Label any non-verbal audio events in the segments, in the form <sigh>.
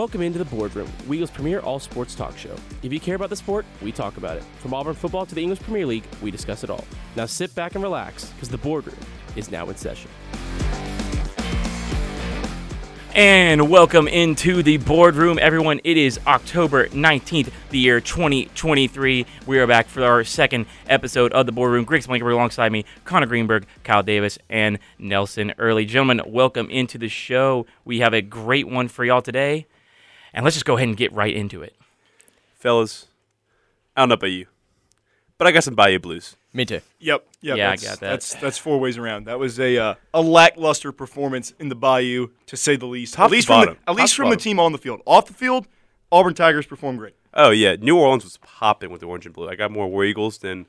Welcome into the boardroom, Weagle's premier all sports talk show. If you care about the sport, we talk about it. From Auburn football to the English Premier League, we discuss it all. Now sit back and relax, because the boardroom is now in session. And welcome into the boardroom, everyone. It is October 19th, the year 2023. We are back for our second episode of the boardroom. Greg Blankenberg alongside me, Connor Greenberg, Kyle Davis, and Nelson Early. Gentlemen, welcome into the show. We have a great one for y'all today. And let's just go ahead and get right into it. fellas. I don't know about you, but I got some Bayou blues. Me too. Yep. Yep. Yeah, I that's, got that. That's that's four ways around. That was a uh, a lackluster performance in the Bayou, to say the least. Top at least to from the, bottom. at least Top to from the team on the field. Off the field, Auburn Tigers performed great. Oh yeah, New Orleans was popping with the orange and blue. I got more War Eagles than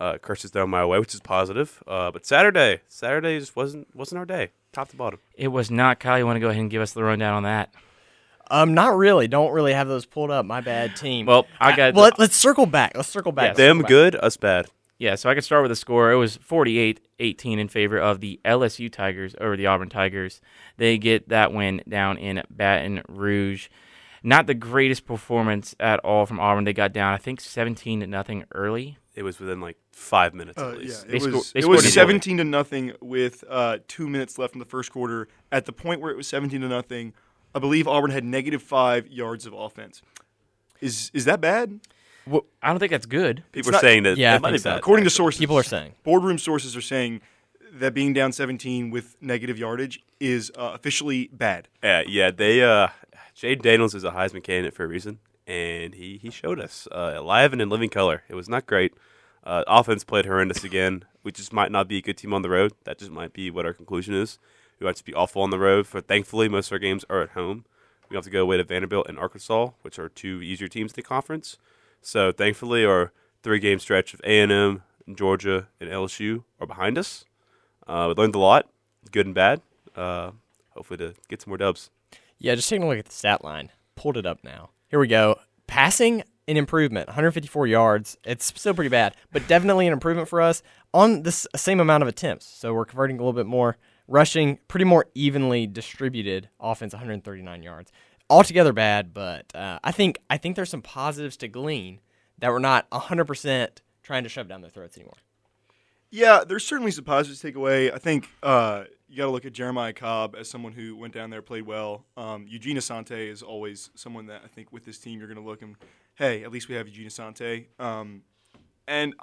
uh, curses down my way, which is positive. Uh, but Saturday, Saturday just wasn't wasn't our day, top to bottom. It was not Kyle. You want to go ahead and give us the rundown on that? Um, not really. Don't really have those pulled up. My bad, team. Well, I got. well, let, us circle back. Let's circle back. Yes. Them Circle back. good, us bad. Yeah, so I could start with the score. It was 48 18 in favor of the LSU Tigers over the Auburn Tigers. They get that win down in Baton Rouge. Not the greatest performance at all from Auburn. They got down, I think, 17 to nothing early. It was within like five minutes Uh, at least. They it sco- was they it was scored a seventeen to nothing with uh, two minutes left in the first quarter. At the point where it was seventeen to nothing, I believe Auburn had negative five yards of offense. Is is that bad? Well, I don't think that's good. People not- are saying that. Yeah, I it might be so. bad. According to sources, People are saying. boardroom sources are saying that being down 17 with negative yardage is uh, officially bad. Yeah, yeah. They uh, Jayden Daniels is a Heisman candidate for a reason, and he he showed us uh, live and in living color. It was not great. Uh, offense played horrendous again. We just might not be a good team on the road. That just might be what our conclusion is. We might to be awful on the road. For thankfully, most of our games are at home. We have to go away to Vanderbilt and Arkansas, which are two easier teams in the conference. So thankfully, our three-game stretch of A and M, Georgia, and LSU are behind us. Uh, we learned a lot, good and bad. Uh, hopefully, to get some more dubs. Yeah, just taking a look at the stat line. Pulled it up now. Here we go. Passing an improvement, 154 yards. It's still pretty bad, but definitely an improvement for us on this same amount of attempts. So we're converting a little bit more. Rushing, pretty more evenly distributed. Offense, 139 yards. Altogether bad, but uh, I think I think there's some positives to glean that we're not 100% trying to shove down their throats anymore. Yeah, there's certainly some positives to take away. I think uh, you got to look at Jeremiah Cobb as someone who went down there, played well. Um, Eugene Asante is always someone that I think with this team you're going to look and hey, at least we have Eugene Asante. Um, and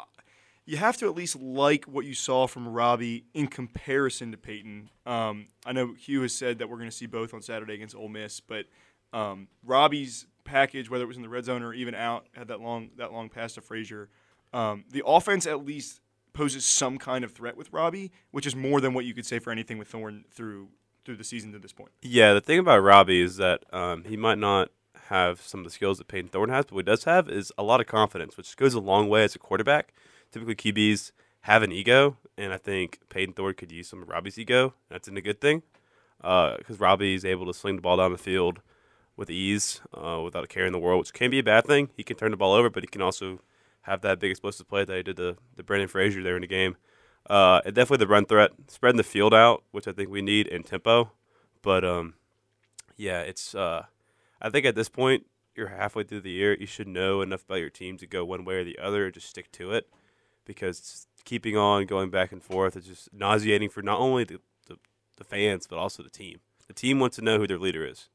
you have to at least like what you saw from Robbie in comparison to Payton. Um, I know Hugh has said that we're going to see both on Saturday against Ole Miss, but um, Robbie's package, whether it was in the red zone or even out, had that long that long pass to Frazier. Um, the offense at least poses some kind of threat with Robbie, which is more than what you could say for anything with Thorne through through the season to this point. Yeah, the thing about Robbie is that um, he might not have some of the skills that Payton Thorne has, but what he does have is a lot of confidence, which goes a long way as a quarterback. Typically, QBs have an ego, and I think Payton Thorne could use some of Robbie's ego. That's a good thing because Robbie is able to sling the ball down the field with ease uh, without in the world, which can be a bad thing. He can turn the ball over, but he can also have that big explosive play that he did to, to Brandon Frazier there in the game. Uh, and definitely the run threat, spreading the field out, which I think we need in tempo. But um, yeah, it's. Uh, I think at this point, you're halfway through the year. You should know enough about your team to go one way or the other, and just stick to it, because keeping on going back and forth is just nauseating for not only the, the, the fans but also the team. The team wants to know who their leader is.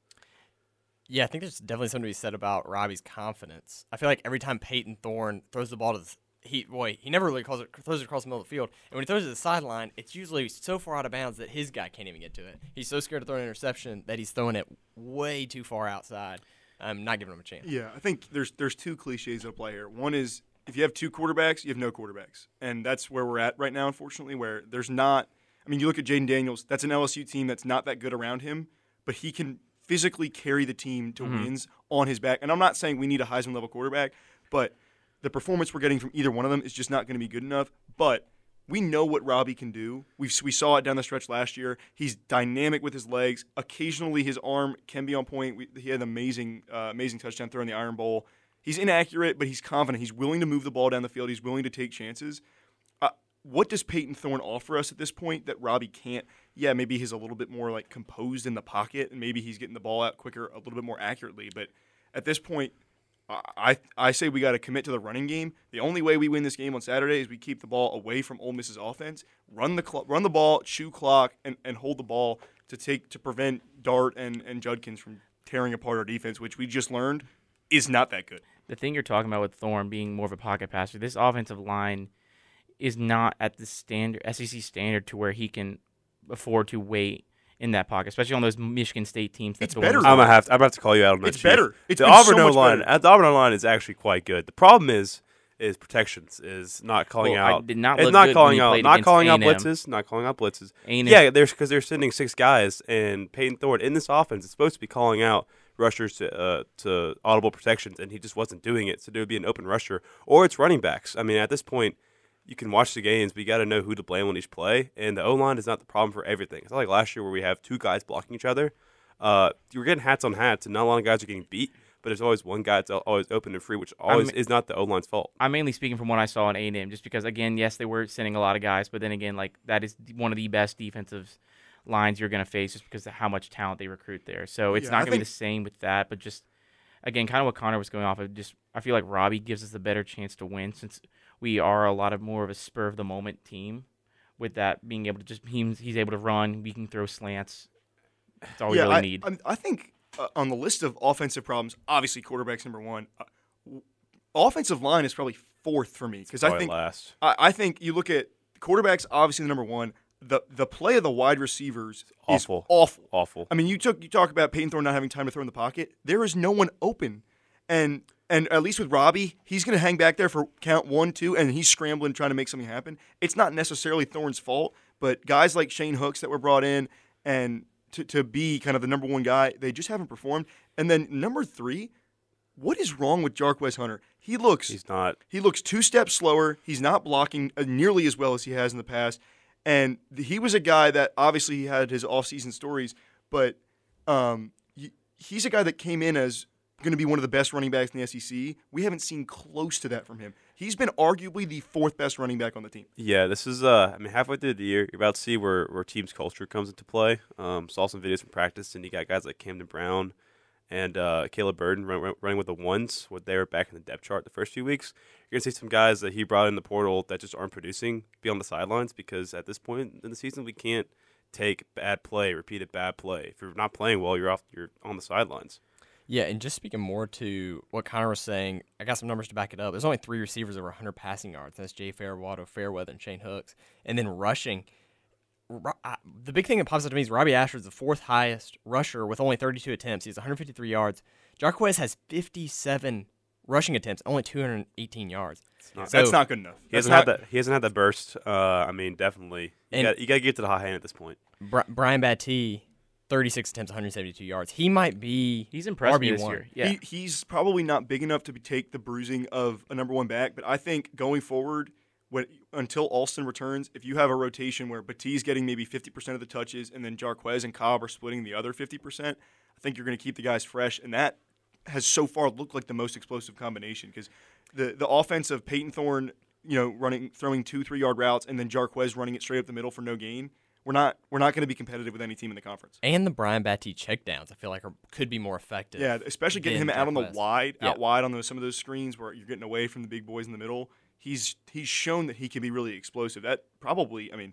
Yeah, I think there's definitely something to be said about Robbie's confidence. I feel like every time Payton Thorne throws the ball to the, he boy, he never really calls it, throws it across the middle of the field. And when he throws it to the sideline, it's usually so far out of bounds that his guy can't even get to it. He's so scared to throw an interception that he's throwing it way too far outside. I'm not giving him a chance. Yeah, I think there's there's two cliches that apply here. One is if you have two quarterbacks, you have no quarterbacks, and that's where we're at right now, unfortunately. Where there's not. I mean, you look at Jayden Daniels. That's an LSU team that's not that good around him, but he can physically carry the team to wins on his back. And I'm not saying we need a Heisman level quarterback, but the performance we're getting from either one of them is just not going to be good enough. But we know what Robbie can do. We we saw it down the stretch last year. He's dynamic with his legs. Occasionally, his arm can be on point. We, he had an amazing uh, amazing touchdown throw in the Iron Bowl. He's inaccurate, but he's confident. He's willing to move the ball down the field. He's willing to take chances. Uh, what does Payton Thorne offer us at this point that Robbie can't? Yeah, maybe he's a little bit more like composed in the pocket, and maybe he's getting the ball out quicker, a little bit more accurately. But at this point, I I, I say we got to commit to the running game. The only way we win this game on Saturday is we keep the ball away from Ole Miss's offense, run the cl- run the ball, chew clock, and, and hold the ball to take to prevent Dart and and Judkins from tearing apart our defense, which we just learned is not that good. The thing you're talking about with Thorne being more of a pocket passer, this offensive line is not at the standard SEC standard to where he can afford to wait in that pocket, especially on those Michigan State teams. That It's Thorne better I'm gonna have to, I'm gonna have to call you out on that. It's Chief. better. It's the Auburn so much line. better. At the Auburn line is actually quite good. The problem is is protections is not calling Well, I out. did not it's look not good calling out. Not calling out A&M. blitzes. Not calling out blitzes. A&M. Yeah, there's because they're sending six guys, and Payton Thorne in this offense is supposed to be calling out rushers to uh, to audible protections, and he just wasn't doing it. So there would be an open rusher, or it's running backs. I mean, at this point, you can watch the games, but you got to know who to blame on each play. And the O line is not the problem for everything. It's not like last year where we have two guys blocking each other. Uh, you're getting hats on hats, and not a lot of guys are getting beat. But there's always one guy that's always open and free, which always mean- is not the O line's fault. I'm mainly speaking from what I saw in A&M, just because again, yes, they were sending a lot of guys, but then again, like that is one of the best defensive lines you're going to face, just because of how much talent they recruit there. So it's Yeah, not going to be the same with that, but just again, kind of what Connor was going off of. Just I feel like Robbie gives us a better chance to win since we are a lot of more of a spur of the moment team. With that being able to just he's, he's able to run, we can throw slants. That's all we really I, need. I'm- I think uh, on the list of offensive problems, obviously quarterback's number one. Uh, w- offensive line is probably fourth for me because I think last. I, I think you look at quarterbacks, obviously the number one. The the play of the wide receivers Awful. is awful. Awful. I mean, you took you talk about Payton Thorne not having time to throw in the pocket. There is no one open, and and at least with Robbie, he's going to hang back there for count one, two, and he's scrambling trying to make something happen. It's not necessarily Thorne's fault, but guys like Shane Hooks that were brought in and to, to be kind of the number one guy, they just haven't performed. And then number three, what is wrong with Jarquez Hunter? He looks He's not. he looks two steps slower. He's not blocking uh, nearly as well as he has in the past. And he was a guy that obviously he had his offseason stories, but um, he's a guy that came in as going to be one of the best running backs in the SEC. We haven't seen close to that from him. He's been arguably the fourth best running back on the team. Yeah, this is. Uh, I mean, halfway through the year, you're about to see where where team's culture comes into play. Um, saw some videos from practice, and you got guys like Camden Brown and uh, Caleb Burton run, run- running with the ones. What they were back in the depth chart the first few weeks. You're gonna see some guys that he brought in the portal that just aren't producing be on the sidelines because at this point in the season, we can't take bad play, repeated bad play. If you're not playing well, you're off. You're on the sidelines. Yeah, and just speaking more to what Connor was saying, I got some numbers to back it up. There's only three receivers over 100 passing yards. That's Jay Fairwater, Fairweather, and Shane Hooks. And then rushing, the big thing that pops up to me is Robbie Ashford's the fourth highest rusher with only 32 attempts. He has 153 yards. Jarquez has 57 rushing attempts, only 218 yards. not- So- That's not good enough. He That's hasn't not, had that. He hasn't had that burst. Uh, I mean, definitely. You got to get to the high hand at this point. Bri- Brian Battie, 36 attempts, 172 yards. He might be He's impressed me RB1. year. Yeah, He, he's probably not big enough to be, take the bruising of a number one back, but I think going forward, when until Alston returns, if you have a rotation where Batiste is getting maybe 50% of the touches and then Jarquez and Cobb are splitting the other 50%, I think you're going to keep the guys fresh, and that has so far looked like the most explosive combination because the the offense of Payton Thorne, you know, running throwing two three yard routes and then Jarquez running it straight up the middle for no gain. We're not we're not going to be competitive with any team in the conference. And the Brian Battie checkdowns, I feel like, are, could be more effective. Yeah, especially getting him out on the wide, Yeah. out wide on those some of those screens where you're getting away from the big boys in the middle. He's he's shown that he can be really explosive. That probably, I mean,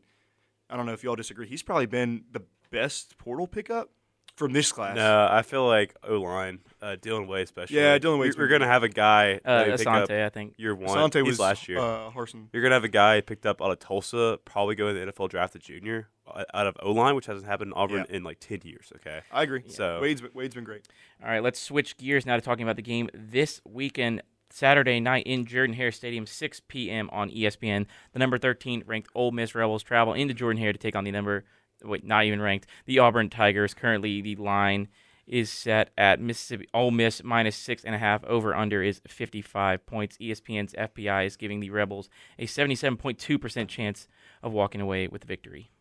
I don't know if y'all disagree. He's probably been the best portal pickup from this class. No, I feel like O line, uh, Dillon Wade especially. Yeah, Dillon Wade's We're, gonna have a guy uh, that pick up Asante, I think. year one. Asante He's was last year. Uh, Harsin. You're gonna have a guy picked up out of Tulsa, probably going to the NFL draft a junior uh, out of O line, which hasn't happened in Auburn in like ten years. Okay, I agree. So- Wade's Wade's been great. All right, let's switch gears now to talking about the game this weekend, Saturday night in Jordan Hare Stadium, 6 p.m. on ESPN. The number 13 ranked Ole Miss Rebels travel into Jordan Hare to take on the number, wait, not even ranked, the Auburn Tigers. Currently, the line is set at Mississippi Ole Miss minus six and a half. Over under is 55 points. ESPN's FPI is giving the Rebels a 77.2% chance of walking away with victory.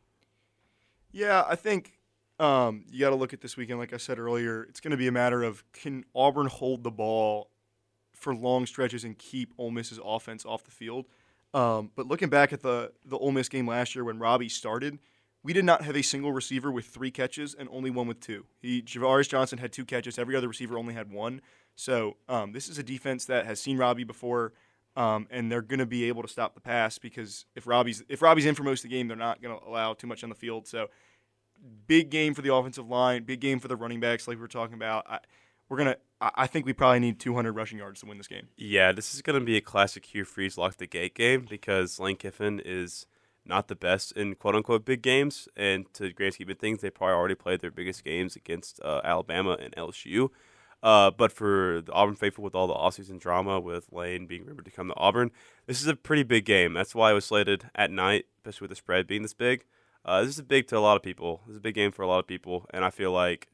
Yeah, I think um, you got to look at this weekend. Like I said earlier, it's going to be a matter of can Auburn hold the ball for long stretches and keep Ole Miss's offense off the field. Um, but looking back at the the Ole Miss game last year when Robbie started, we did not have a single receiver with three catches and only one with two. He Ja'Varrius Johnson had two catches. Every other receiver only had one. So um, this is a defense that has seen Robbie before, um, and they're going to be able to stop the pass because if Robbie's if Robbie's in for most of the game, they're not going to allow too much on the field. So big game for the offensive line, big game for the running backs, like we were talking about. I, we're gonna. I I think we probably need 200 rushing yards to win this game. Yeah, this is going to be a classic Hugh Freeze lock the gate game because Lane Kiffin is not the best in quote unquote big games. And to the grand scheme of things, they probably already played their biggest games against uh, Alabama and LSU. Uh, but for the Auburn faithful, with all the offseason drama with Lane being rumored to come to Auburn, this is a pretty big game. That's why it was slated at night, especially with the spread being this big. Uh, this is big to a lot of people. This is a big game for a lot of people, and I feel like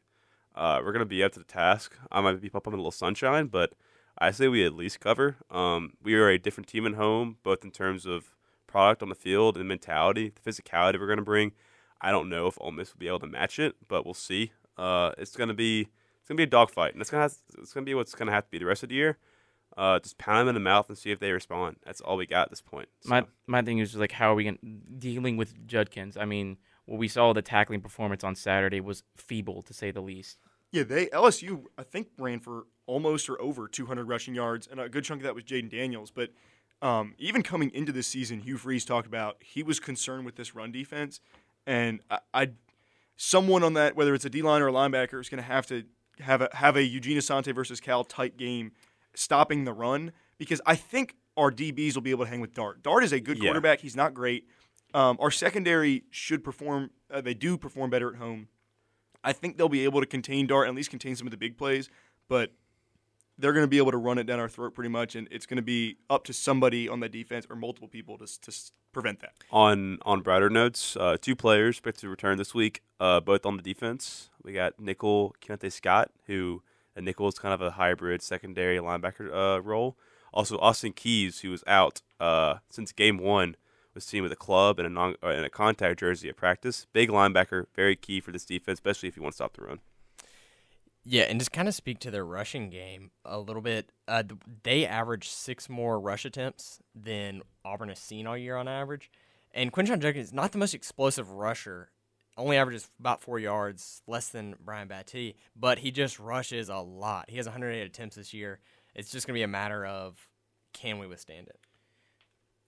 uh, we're gonna be up to the task. I might be in a little sunshine, but I say we at least cover. Um, we are a different team at home, both in terms of product on the field and mentality, the physicality we're gonna bring. I don't know if Ole Miss will be able to match it, but we'll see. Uh, it's gonna be it's gonna be a dogfight, and it's gonna have, it's gonna be what's gonna have to be the rest of the year. Uh, just pound them in the mouth and see if they respond. That's all we got at this point. So. My my thing is like how are we gonna, dealing with Judkins? I mean, what we saw the tackling performance on Saturday was feeble to say the least. Yeah, they LSU I think ran for almost or over 200 rushing yards, and a good chunk of that was Jayden Daniels. But um, even coming into this season, Hugh Freeze talked about he was concerned with this run defense, and I, I someone on that whether it's a D line or a linebacker is going to have to have a have a Eugene Asante versus Cal type game, stopping the run because I think our DBs will be able to hang with Dart. Dart is a good Yeah. quarterback. He's not great. Um, our secondary should perform. Uh, they do perform better at home. I think they'll be able to contain Dart at least contain some of the big plays, but they're going to be able to run it down our throat pretty much, and it's going to be up to somebody on the defense or multiple people to, to prevent that. On on brighter notes, uh, two players expected to return this week, uh, both on the defense. We got nickel Keionta Scott, who a nickel is kind of a hybrid secondary linebacker uh, role. Also, Austin Keys, who was out uh, since game one, was seen with a club and a non uh, and a contact jersey at practice. Big linebacker, very key for this defense, especially if you want to stop the run. Yeah, and just kind of speak to their rushing game a little bit. Uh, they average six more rush attempts than Auburn has seen all year on average. And Quinshon Judkins is not the most explosive rusher. Only averages about four yards, less than Brian Battie, but he just rushes a lot. He has 108 attempts this year. It's just going to be a matter of can we withstand it?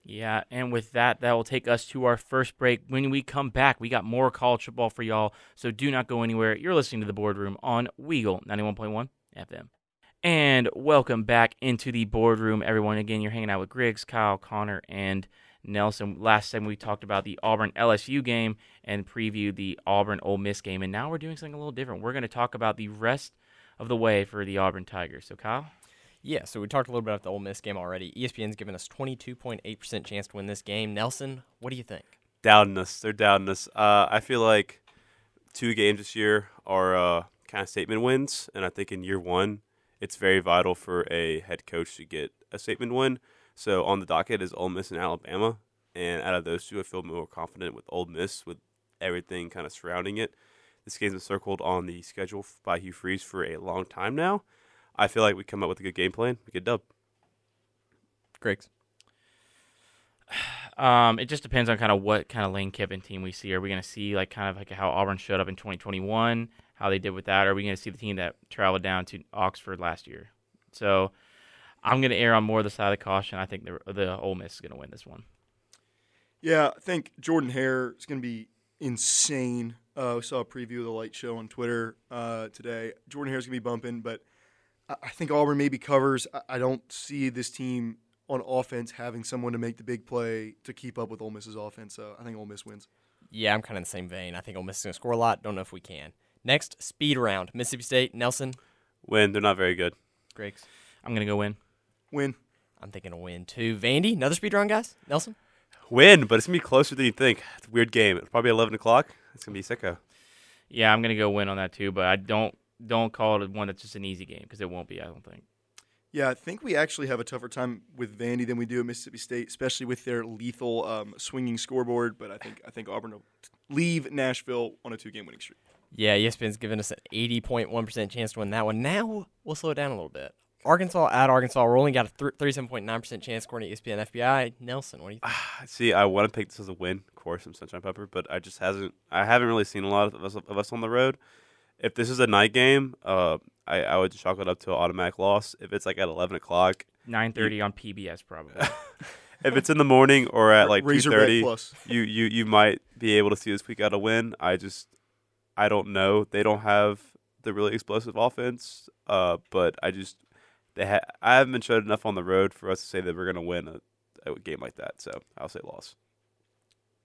Yeah, and with that, that will take us to our first break. When we come back, we got more college football for y'all, so do not go anywhere. You're listening to the boardroom on Weagle 91.1 FM. And welcome back into the boardroom, everyone. Again, you're hanging out with Griggs, Kyle, Connor, and Nelson. Last time we talked about the Auburn LSU game and previewed the Auburn Ole Miss game, and now we're doing something a little different. We're going to talk about the rest of the way for the Auburn Tigers. So, Kyle? Yeah, so we talked a little bit about the Ole Miss game already. ESPN's given us 22.8% chance to win this game. Nelson, what do you think? doubting us. They're doubting us. Uh, I feel like two games this year are uh, kind of statement wins, and I think in year one, it's very vital for a head coach to get a statement win. So on the docket is Ole Miss and Alabama, and out of those two, I feel more confident with Ole Miss with everything kind of surrounding it. This game's been circled on the schedule by Hugh Freeze for a long time now. I feel like we come up with a good game plan, we get dub. Griggs. <sighs> Um, it just depends on kind of what kind of Lane Kiffin team we see. Are we going to see like kind of like how Auburn showed up in 2021, how they did with that? Or are we going to see the team that traveled down to Oxford last year? So I'm going to err on more the side of the caution. I think the the Ole Miss is going to win this one. Yeah, I think Jordan Hare is going to be insane. Uh, we saw a preview of the light show on Twitter uh, today. Jordan Hare's going to be bumping, but I, I think Auburn maybe covers. I, I don't see this team on offense having someone to make the big play to keep up with Ole Miss's offense. So I think Ole Miss wins. Yeah, I'm kind of in the same vein. I think Ole Miss is going to score a lot. Don't know if we can. Next, speed round. Mississippi State, Nelson, Win, they're not very good. Griggs. I'm going to go win. Win. I'm thinking a win too. Vandy, another speed round, guys. Nelson. Win, but it's gonna be closer than you think. It's a weird game. It's probably eleven o'clock. It's gonna be sicko. Yeah, I'm going to go win on that too. But I don't don't call it one that's just an easy game because it won't be. I don't think. Yeah, I think we actually have a tougher time with Vandy than we do at Mississippi State, especially with their lethal um, swinging scoreboard. But I think I think Auburn will leave Nashville on a two-game winning streak. Yeah, ESPN's given us an 80.1% chance to win that one. Now we'll slow it down a little bit. Arkansas at Arkansas. We're only got a th- 37.9% chance according to ESPN FPI. Nelson, what do you think? See, I want to pick this as a win, of course, from Sunshine Pepper, but I just hasn't. I haven't really seen a lot of us, of us on the road. If this is a night game, uh, I, I would chalk it up to an automatic loss. If it's like at eleven o'clock, 9:30 on PBS probably. <laughs> if it's in the morning or at like two thirty, plus. you you you might be able to see this week out a win. I just I don't know. They don't have the really explosive offense, uh, but I just they ha- I haven't been showed enough on the road for us to say that we're gonna win a, a game like that. So I'll say loss.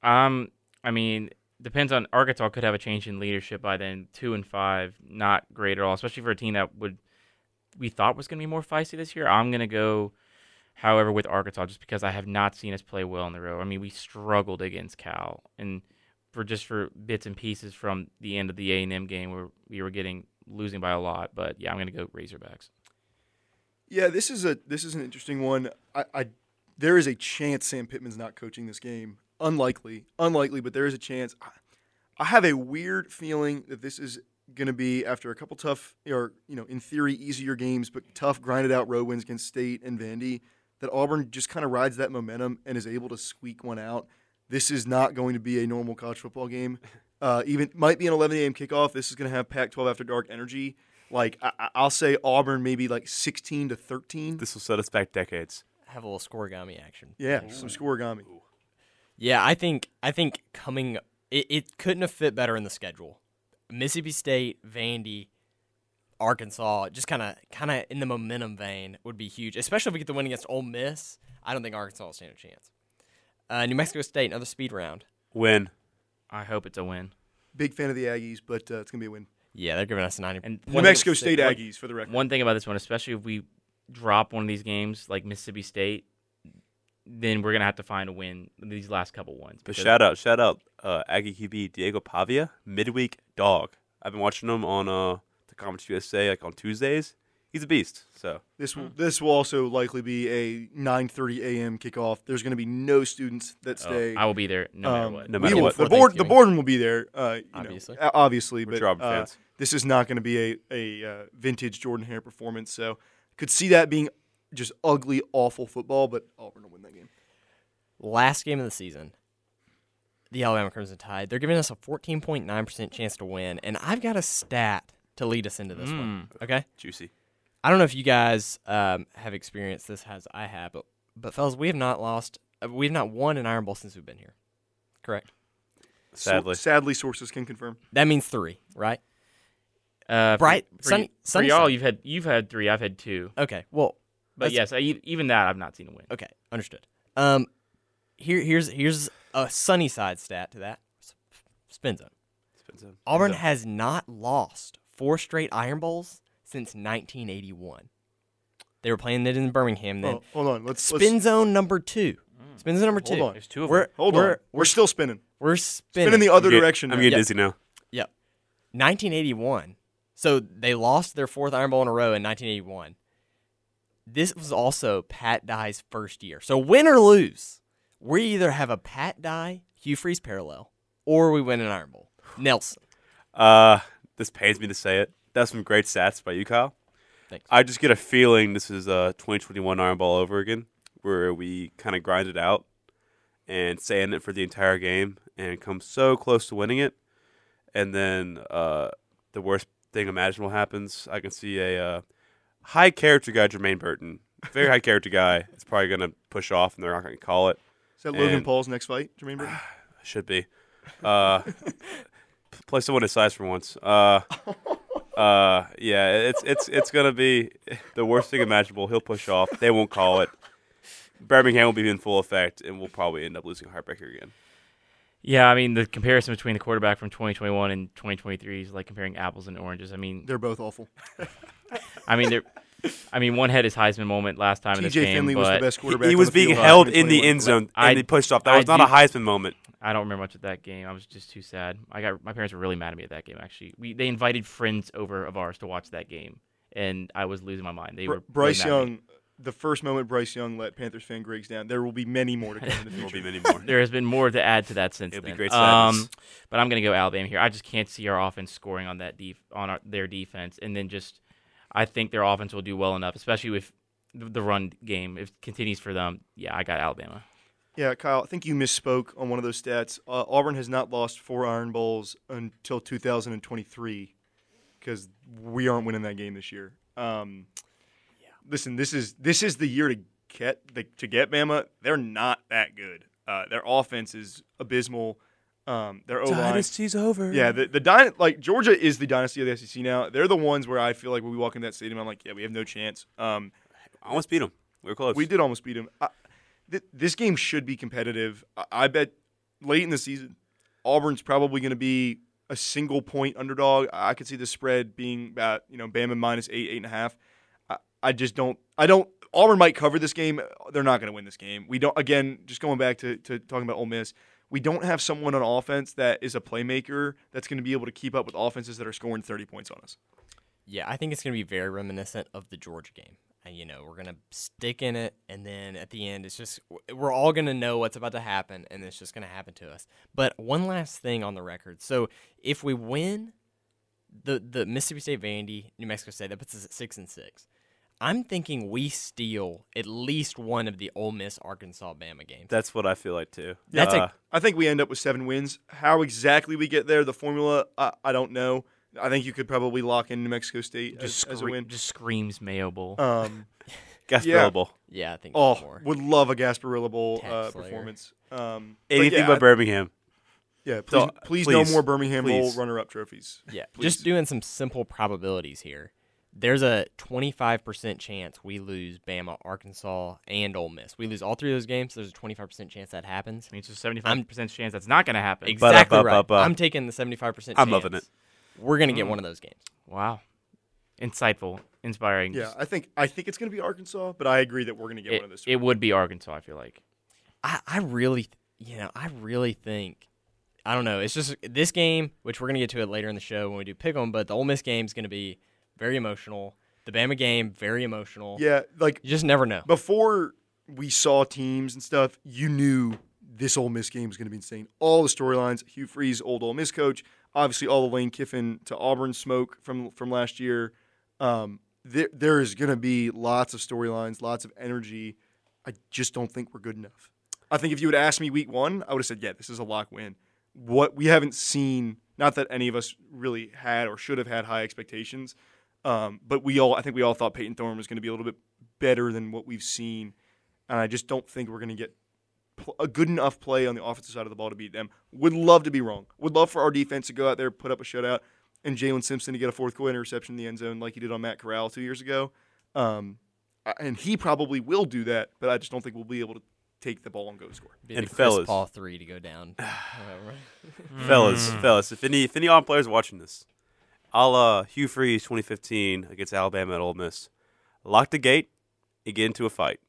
Um, I mean, depends on Arkansas could have a change in leadership by then. Two and five, not great at all, especially for a team that would we thought was going to be more feisty this year. I'm going to go, however, with Arkansas just because I have not seen us play well on the road. I mean, we struggled against Cal, and for just for bits and pieces from the end of the A and M game where we were getting losing by a lot. But yeah, I'm going to go Razorbacks. Yeah, this is a this is an interesting one. I, I there is a chance Sam Pittman's not coaching this game. Unlikely, unlikely, but there is a chance. I, I have a weird feeling that this is going to be after a couple tough, or you know, in theory, easier games, but tough, grinded out road wins against State and Vandy. That Auburn just kind of rides that momentum and is able to squeak one out. This is not going to be a normal college football game. <laughs> Uh, even might be an 11 a.m. kickoff. This is going to have Pac-12 after dark energy. Like I, I- I'll say Auburn maybe like 16 to 13. This will set us back decades. Have a little scorigami action. Yeah, some scorigami. Yeah, I think I think coming it, it couldn't have fit better in the schedule. Mississippi State, Vandy, Arkansas, just kind of kind of in the momentum vein would be huge, especially if we get the win against Ole Miss. I don't think Arkansas will stand a chance. Uh, New Mexico State, another speed round. Win. I hope it's a win. Big fan of the Aggies, but uh, it's gonna be a win. Yeah, they're giving us a ninety. And New Mexico State one- Aggies for the record. One thing about this one, especially if we drop one of these games like Mississippi State, then we're gonna have to find a win these last couple ones. But shout out, shout out, uh, Aggie QB Diego Pavia, midweek dog. I've been watching him on uh, the Conference USA like on Tuesdays. He's a beast. So This will this will also likely be a 9:30 a.m. kickoff. There's going to be no students that Oh, stay. I will be there no matter Um, what. No we matter will- what. The board the Thanksgiving. board will be there. Uh, you know, Obviously. uh, obviously, We're but uh, fans. this is not going to be a a uh, vintage Jordan Hare performance. So could see that being just ugly, awful football. But Auburn will win that game. Last game of the season, the Alabama Crimson Tide. They're giving us a fourteen point nine percent chance to win, and I've got a stat to lead us into this one. Okay. juicy. I don't know if you guys um, have experienced this as I have, but but fellas, we have not lost. Uh, we have not won an Iron Bowl since we've been here. Correct. So- Sadly, sadly, sources can confirm. That means three, right? Uh, for- Bright- for, sunny- y- for sunny y'all, side. you've had you've had three. I've had two. Okay. Well, But That's- yes, I, e- even that I've not seen a win. okay, understood. Um, here here's here's a sunny side stat to that. S- Spin zone. Spencer. Auburn So- has not lost four straight Iron Bowls since 1981. They were playing it in Birmingham then. Oh, hold on, let's Spin let's, zone number two. Spin zone number two. Hold on. There's two of We're, them. hold we're, on. We're still spinning. We're spinning. Spinning the other I'm getting- direction. I'm getting Yeah. dizzy now. Yep. 1981. So they lost their fourth Iron Bowl in a row in 1981. This was also Pat Dye's first year. So win or lose, we either have a Pat Dye Hugh Freeze parallel or we win an Iron Bowl. Nelson. Uh, this pains me to say it. That's some great stats by you, Kyle. Thanks. I just get a feeling this is a 2021 Iron Bowl over again, where we kind of grind it out and stay in it for the entire game and come so close to winning it, and then uh, the worst thing imaginable happens. I can see a uh, high character guy, Jermaine Burton, very high character guy. It's probably gonna push off, and they're not gonna call it. Is that Logan Paul's next fight, Jermaine Burton? <sighs> Should be. Uh, play someone his size for once. Uh, <laughs> uh, yeah, it's it's it's gonna be the worst thing imaginable. He'll push off. They won't call it. Birmingham will be in full effect, and we'll probably end up losing heartbreaker again. Yeah, I mean the comparison between the quarterback from 2021 and 2023 is like comparing apples and oranges. I mean, They're both awful. <laughs> I mean, they're, I mean, one had his Heisman moment last time in this T.J. game, Finley but was the best He, quarterback. he was being held in in the end zone, I- and he pushed off. That I was not a Heisman moment. I don't remember much of that game. I was just too sad. I got my parents were really mad at me at that game. Actually, we they invited friends over of ours to watch that game, and I was losing my mind. They Br- were Bryce really mad at me. Young, the first moment Bryce Young let Panthers fan Griggs down, there will be many more to come in the <laughs> There will future. be many more. There has been more to add to that since It'll be then. great um, but I'm gonna go Alabama here. I just can't see our offense scoring on that def- on our, their defense, and then just I think their offense will do well enough, especially if the the run game if it continues for them. Yeah, I got Alabama. Yeah, Kyle, I think you misspoke on one of those stats. Uh, Auburn has not lost four Iron Bowls until 2023 because we aren't winning that game this year. Um, yeah. Listen, this is this is the year to get the, to get Bama. They're not that good. Uh, their offense is abysmal. Um, their O line. Dynasty's over. Yeah, the the dyna- like Georgia is the dynasty of the SEC now. They're the ones where I feel like when we walk in that stadium, I'm like, yeah, we have no chance. Um, I almost beat them. We were close. we did almost beat them. I, th- this game should be competitive. I, I bet late in the season, Auburn's probably going to be a single point underdog. I could see the spread being about you know Bama minus eight, eight and a half. I, just don't. I don't. Auburn might cover this game. They're not going to win this game. We don't. Again, just going back to, to talking about Ole Miss, we don't have someone on offense that is a playmaker that's going to be able to keep up with offenses that are scoring 30 points on us. Yeah, I think it's going to be very reminiscent of the Georgia game. And, you know, we're going to stick in it, and then at the end, it's just, we're all going to know what's about to happen, and it's just going to happen to us. But one last thing on the record. So if we win the, the Mississippi State Vandy, New Mexico State, that puts us at 6 and 6. I'm thinking we steal at least one of the Ole Miss Arkansas Bama games. That's what I feel like too. That's a- Uh, I think we end up with seven wins. How exactly we get there, the formula, I, I don't know. I think you could probably lock in New Mexico State as, Just, as a win. just screams Mayo Bowl. Um, <laughs> Gasparilla Yeah. Bowl. yeah, I think oh, more. would love a Gasparilla Bowl uh, performance. Um, but Anything yeah, but Birmingham. Yeah, please, So, please, please, no more Birmingham please. Bowl runner-up trophies. Yeah, Please. just doing some simple probabilities here. There's a 25% chance we lose Bama, Arkansas, and Ole Miss. We lose all three of those games. So There's a 25% chance that happens. I mean, it's a seventy-five percent chance that's not going to happen. Exactly right. I'm taking the 75% chance. I'm loving it. We're going to get Mm. one of those games. Wow, insightful, inspiring. Yeah, I think I think it's going to be Arkansas, but I agree that we're going to get it, one of those. it would be Arkansas. I feel like. I, I really, you know, I really think, I don't know. It's just this game, which we're going to get to it later in the show when we do pick 'em, but the Ole Miss game is going to be very emotional. The Bama game, very emotional. yeah, like You just never know. before we saw teams and stuff, you knew this Ole Miss game was going to be insane. All the storylines, Hugh Freeze, old Ole Miss coach, obviously all the Lane Kiffin to Auburn smoke from from last year. Um, there there is going to be lots of storylines, lots of energy. I just don't think we're good enough. I think if you would ask me week one, I would have said, yeah, this is a lock win. What we haven't seen, not that any of us really had or should have had high expectations, um, but we all, I think we all thought Payton Thorne was going to be a little bit better than what we've seen, and I just don't think we're going to get pl- a good enough play on the offensive side of the ball to beat them. Would love to be wrong. Would love for our defense to go out there, put up a shutout, and Jalen Simpson to get a fourth quarter interception in the end zone like he did on Matt Corral two years ago. Um, and he probably will do that, but I just don't think we'll be able to take the ball and go score. Be And fellas. Paul three to go down. <sighs> fellas, Mm. fellas. If any if any Auburn players watching this, I'll uh Hugh Freeze 2015 against Alabama at Ole Miss. Lock the gate and get into a fight.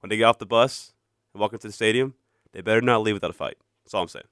When they get off the bus and walk into the stadium, they better not leave without a fight. That's all I'm saying.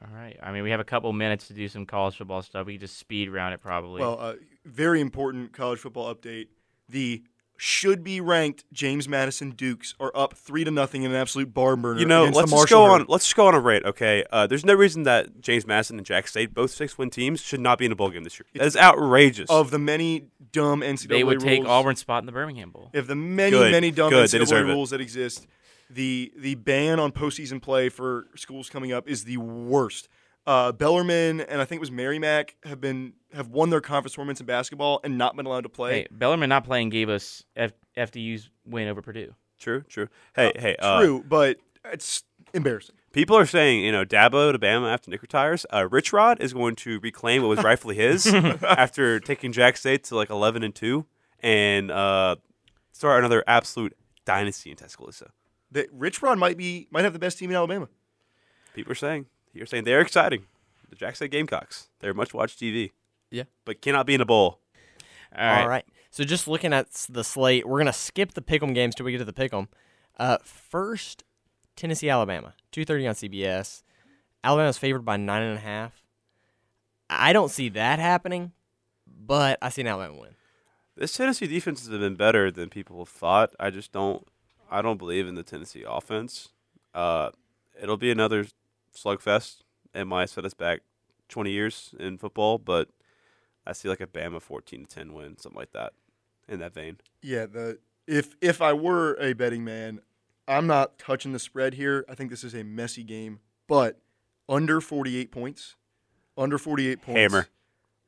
All right. I mean, we have a couple minutes to do some college football stuff. We can just speed around it probably. Well, uh, very important college football update. The should be ranked James Madison Dukes are up three to nothing in an absolute barn burner. You know, let's the just go Herd. on. Let's just go on a rate, okay? Uh, there's no reason that James Madison and Jax State, both six-win teams, should not be in a bowl game this year. That is outrageous. Of the many dumb NCAA they would take rules, Auburn's spot in the Birmingham Bowl. If the many, Good, many dumb good, NCAA deserve it. rules that exist, the the ban on postseason play for schools coming up is the worst. Uh, Bellarmine and I think it was Merrimack have been have won their conference tournaments in basketball and not been allowed to play. Hey, Bellarmine not playing gave us F- FDU's win over Purdue. true, true. Hey, hey, uh, True, but it's embarrassing. People are saying, you know, Dabo to Bama after Nick retires. Uh, Rich Rod is going to reclaim what was rightfully his <laughs> after taking Jax State to like eleven and two and uh, start another absolute dynasty in Tuscaloosa. That Rich Rod might be might have the best team in Alabama. People are saying, you're saying they're exciting. The Jax State Gamecocks. They're much watched TV. Yeah. but cannot be in a bowl. All right. All right. So just looking at the slate, we're gonna skip the pick'em games till we get to the pick'em. Uh, first, Tennessee, Alabama, two thirty on CBS. Alabama's favored by nine and a half. I don't see that happening, but I see an Alabama win. This Tennessee defense has been better than people have thought. I just don't. I don't believe in the Tennessee offense. Uh, it'll be another slugfest. It might set us back 20 years in football, but I see like a Bama 14 to 10 win, something like that. in that vein. Yeah, the if if I were a betting man, I'm not touching the spread here. I think this is a messy game, but under 48 points, under 48 points. Hammer.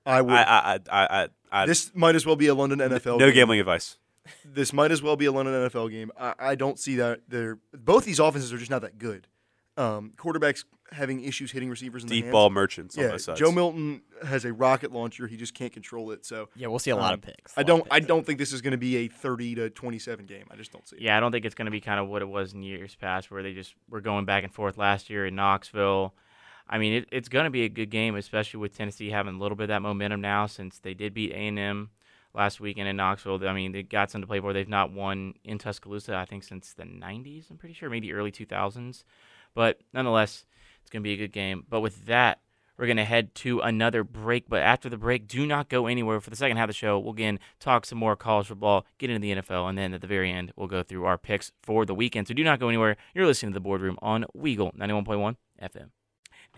I would. I, I, I, I, I, this might as well be a London NFL. no game. gambling advice. This might as well be a London NFL game. I, I don't see that. They're both these offenses are just not that good. Um, quarterbacks having issues hitting receivers in the Deep hands. ball merchants on Yeah, both. Joe Milton has a rocket launcher. He just can't control it. So Yeah, we'll see a lot um, of picks. I a lot don't. of I don't think this is going to be a 30 to 27 game. I just don't see it. Yeah, I don't think it's going to be kind of what it was in years past, where they just were going back and forth last year in Knoxville. I mean, it, it's going to be a good game, especially with Tennessee having a little bit of that momentum now, since they did beat A and M last weekend in Knoxville. I mean, they got some to play for. They've not won in Tuscaloosa, I think, since the '90s. I'm pretty sure, maybe early 2000s. But nonetheless, it's going to be a good game. But with that, we're going to head to another break. But after the break, do not go anywhere. For the second half of the show, we'll again talk some more college football, get into the NFL, and then at the very end, we'll go through our picks for the weekend. So do not go anywhere. You're listening to the boardroom on Weagle 91.1 FM.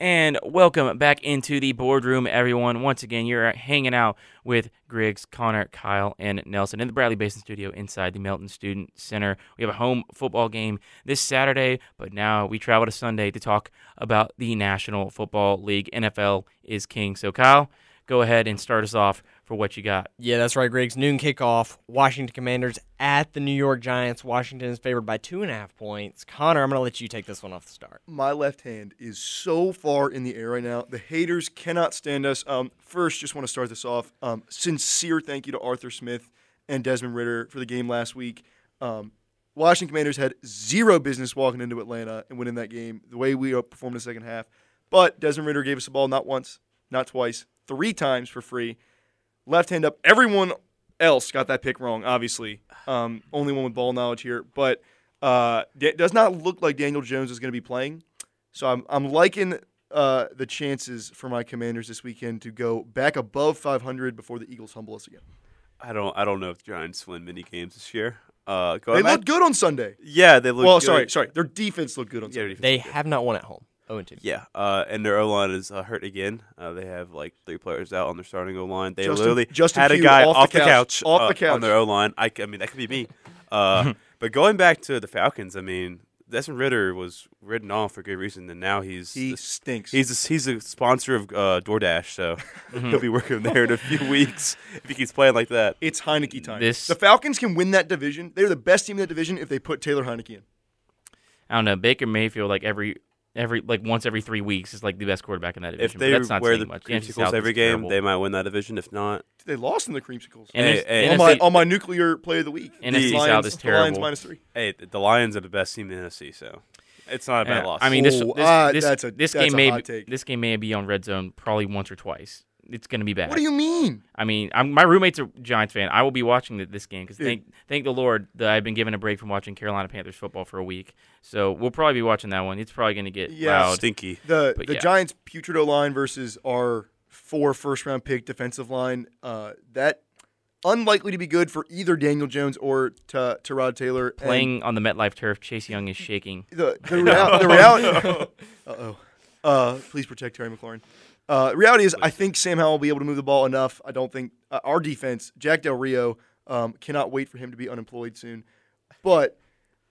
And welcome back into the boardroom, everyone. Once again, you're hanging out with Griggs, Connor, Kyle, and Nelson in the Bradley Basin studio inside the Melton Student Center. We have a home football game this Saturday, but now we travel to Sunday to talk about the National Football League. NFL is king. So, Kyle, go ahead and start us off for what you got. Yeah, that's right, Griggs. Noon kickoff. Washington Commanders at the New York Giants. Washington is favored by two and a half points. Connor, I'm going to let you take this one off the start. my left hand is so far in the air right now. The haters cannot stand us. Um, first, just want to start this off. Um, sincere thank you to Arthur Smith and Desmond Ridder for the game last week. Um, Washington Commanders had zero business walking into Atlanta and winning that game the way we performed in the second half. But Desmond Ridder gave us the ball not once, not twice, three times for free. Left hand up. Everyone else got that pick wrong, obviously. Um, only one with ball knowledge here. But uh, it does not look like Daniel Jones is going to be playing. So I'm I'm liking uh, the chances for my Commanders this weekend to go back above 500 before the Eagles humble us again. I don't. I don't know if the Giants win many games this year. Uh, They looked good on Sunday. Yeah, they look. well, good. sorry, sorry. Their defense looked good on Yeah, Sunday. defense They looked good. have not won at home. 0 2. Yeah, uh, and their O line is uh, hurt again. Uh, they have like three players out on their starting O line. They Justin- literally Justin had a guy off off, the the couch. couch, Off uh, the couch. on their O line. I mean, that could be me. Uh, <laughs> but going back to the Falcons, I mean, Desmond Ridder was ridden off for good reason, and now he's He the- stinks. he's a, he's a sponsor of uh, DoorDash, so <laughs> <laughs> he'll be working there in a few weeks if he keeps playing like that. it's Heinicke time. This- the Falcons can win that division. They're the best team in that division if they put Taylor Heinicke in. I don't know. Baker Mayfield, like every every like once every three weeks, is like the best quarterback in that division. If but that's not wear saying the much. The creamsicles South every game, terrible. they might win that division. If not, They lost in the creamsicles. And Hey, hey. NFC on my on my nuclear play of the week. NFC The South Lions- is the Lions terrible. minus three. hey, the the Lions are the best team in the NFC, so it's not a bad Yeah, loss. I mean, this Oh, this, uh, this, that's a- this that's game a may hot be, take. this game may be on red zone probably once or twice. It's going to be bad. What do you mean? I mean, I'm, my roommate's a Giants fan. I will be watching the, this game because thank thank the Lord that I've been given a break from watching Carolina Panthers football for a week. So we'll probably be watching that one. It's probably going to get Yeah. loud. stinky. The But the yeah. Giants putrid line versus our four first round pick defensive line. Uh, that unlikely to be good for either Daniel Jones or to Tyrod Taylor. And Playing on the MetLife turf, Chase Young is shaking. the the, <laughs> real, the reality. <laughs> Uh oh. Uh, please protect Terry McLaurin. Uh, reality is, I think Sam Howell will be able to move the ball enough. I don't think uh, our defense, Jack Del Rio, um, cannot wait for him to be unemployed soon. But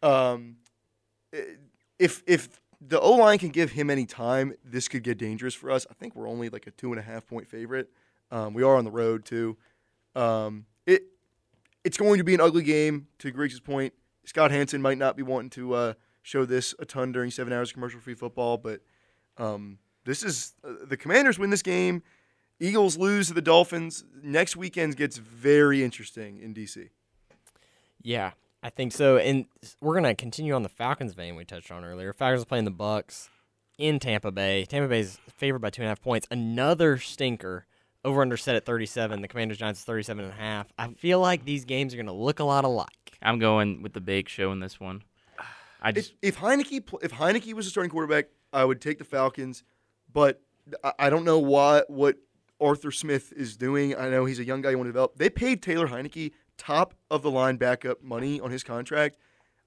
um, if if the O line can give him any time, this could get dangerous for us. I think we're only like a two and a half point favorite. Um, we are on the road too. Um, it it's going to be an ugly game. To Griggs' point, Scott Hanson might not be wanting to uh, show this a ton during seven hours of commercial free football, but um, this is uh, the Commanders win this game. Eagles lose to the Dolphins. Next weekend gets very interesting in DC. Yeah, I think so. And we're gonna continue on the Falcons vein we touched on earlier. Falcons are playing the Bucks in Tampa Bay. Tampa Bay is favored by two and a half points. Another stinker. Over under set at 37. The Commanders Giants is 37 and a half. I feel like these games are gonna look a lot alike. I'm going with the bake show in this one. I If, just if Heinicke if Heinicke was a starting quarterback, I would take the Falcons, but I- don't know what what Arthur Smith is doing. I know he's a young guy you want to develop. They paid Taylor Heinicke top of the line backup money on his contract.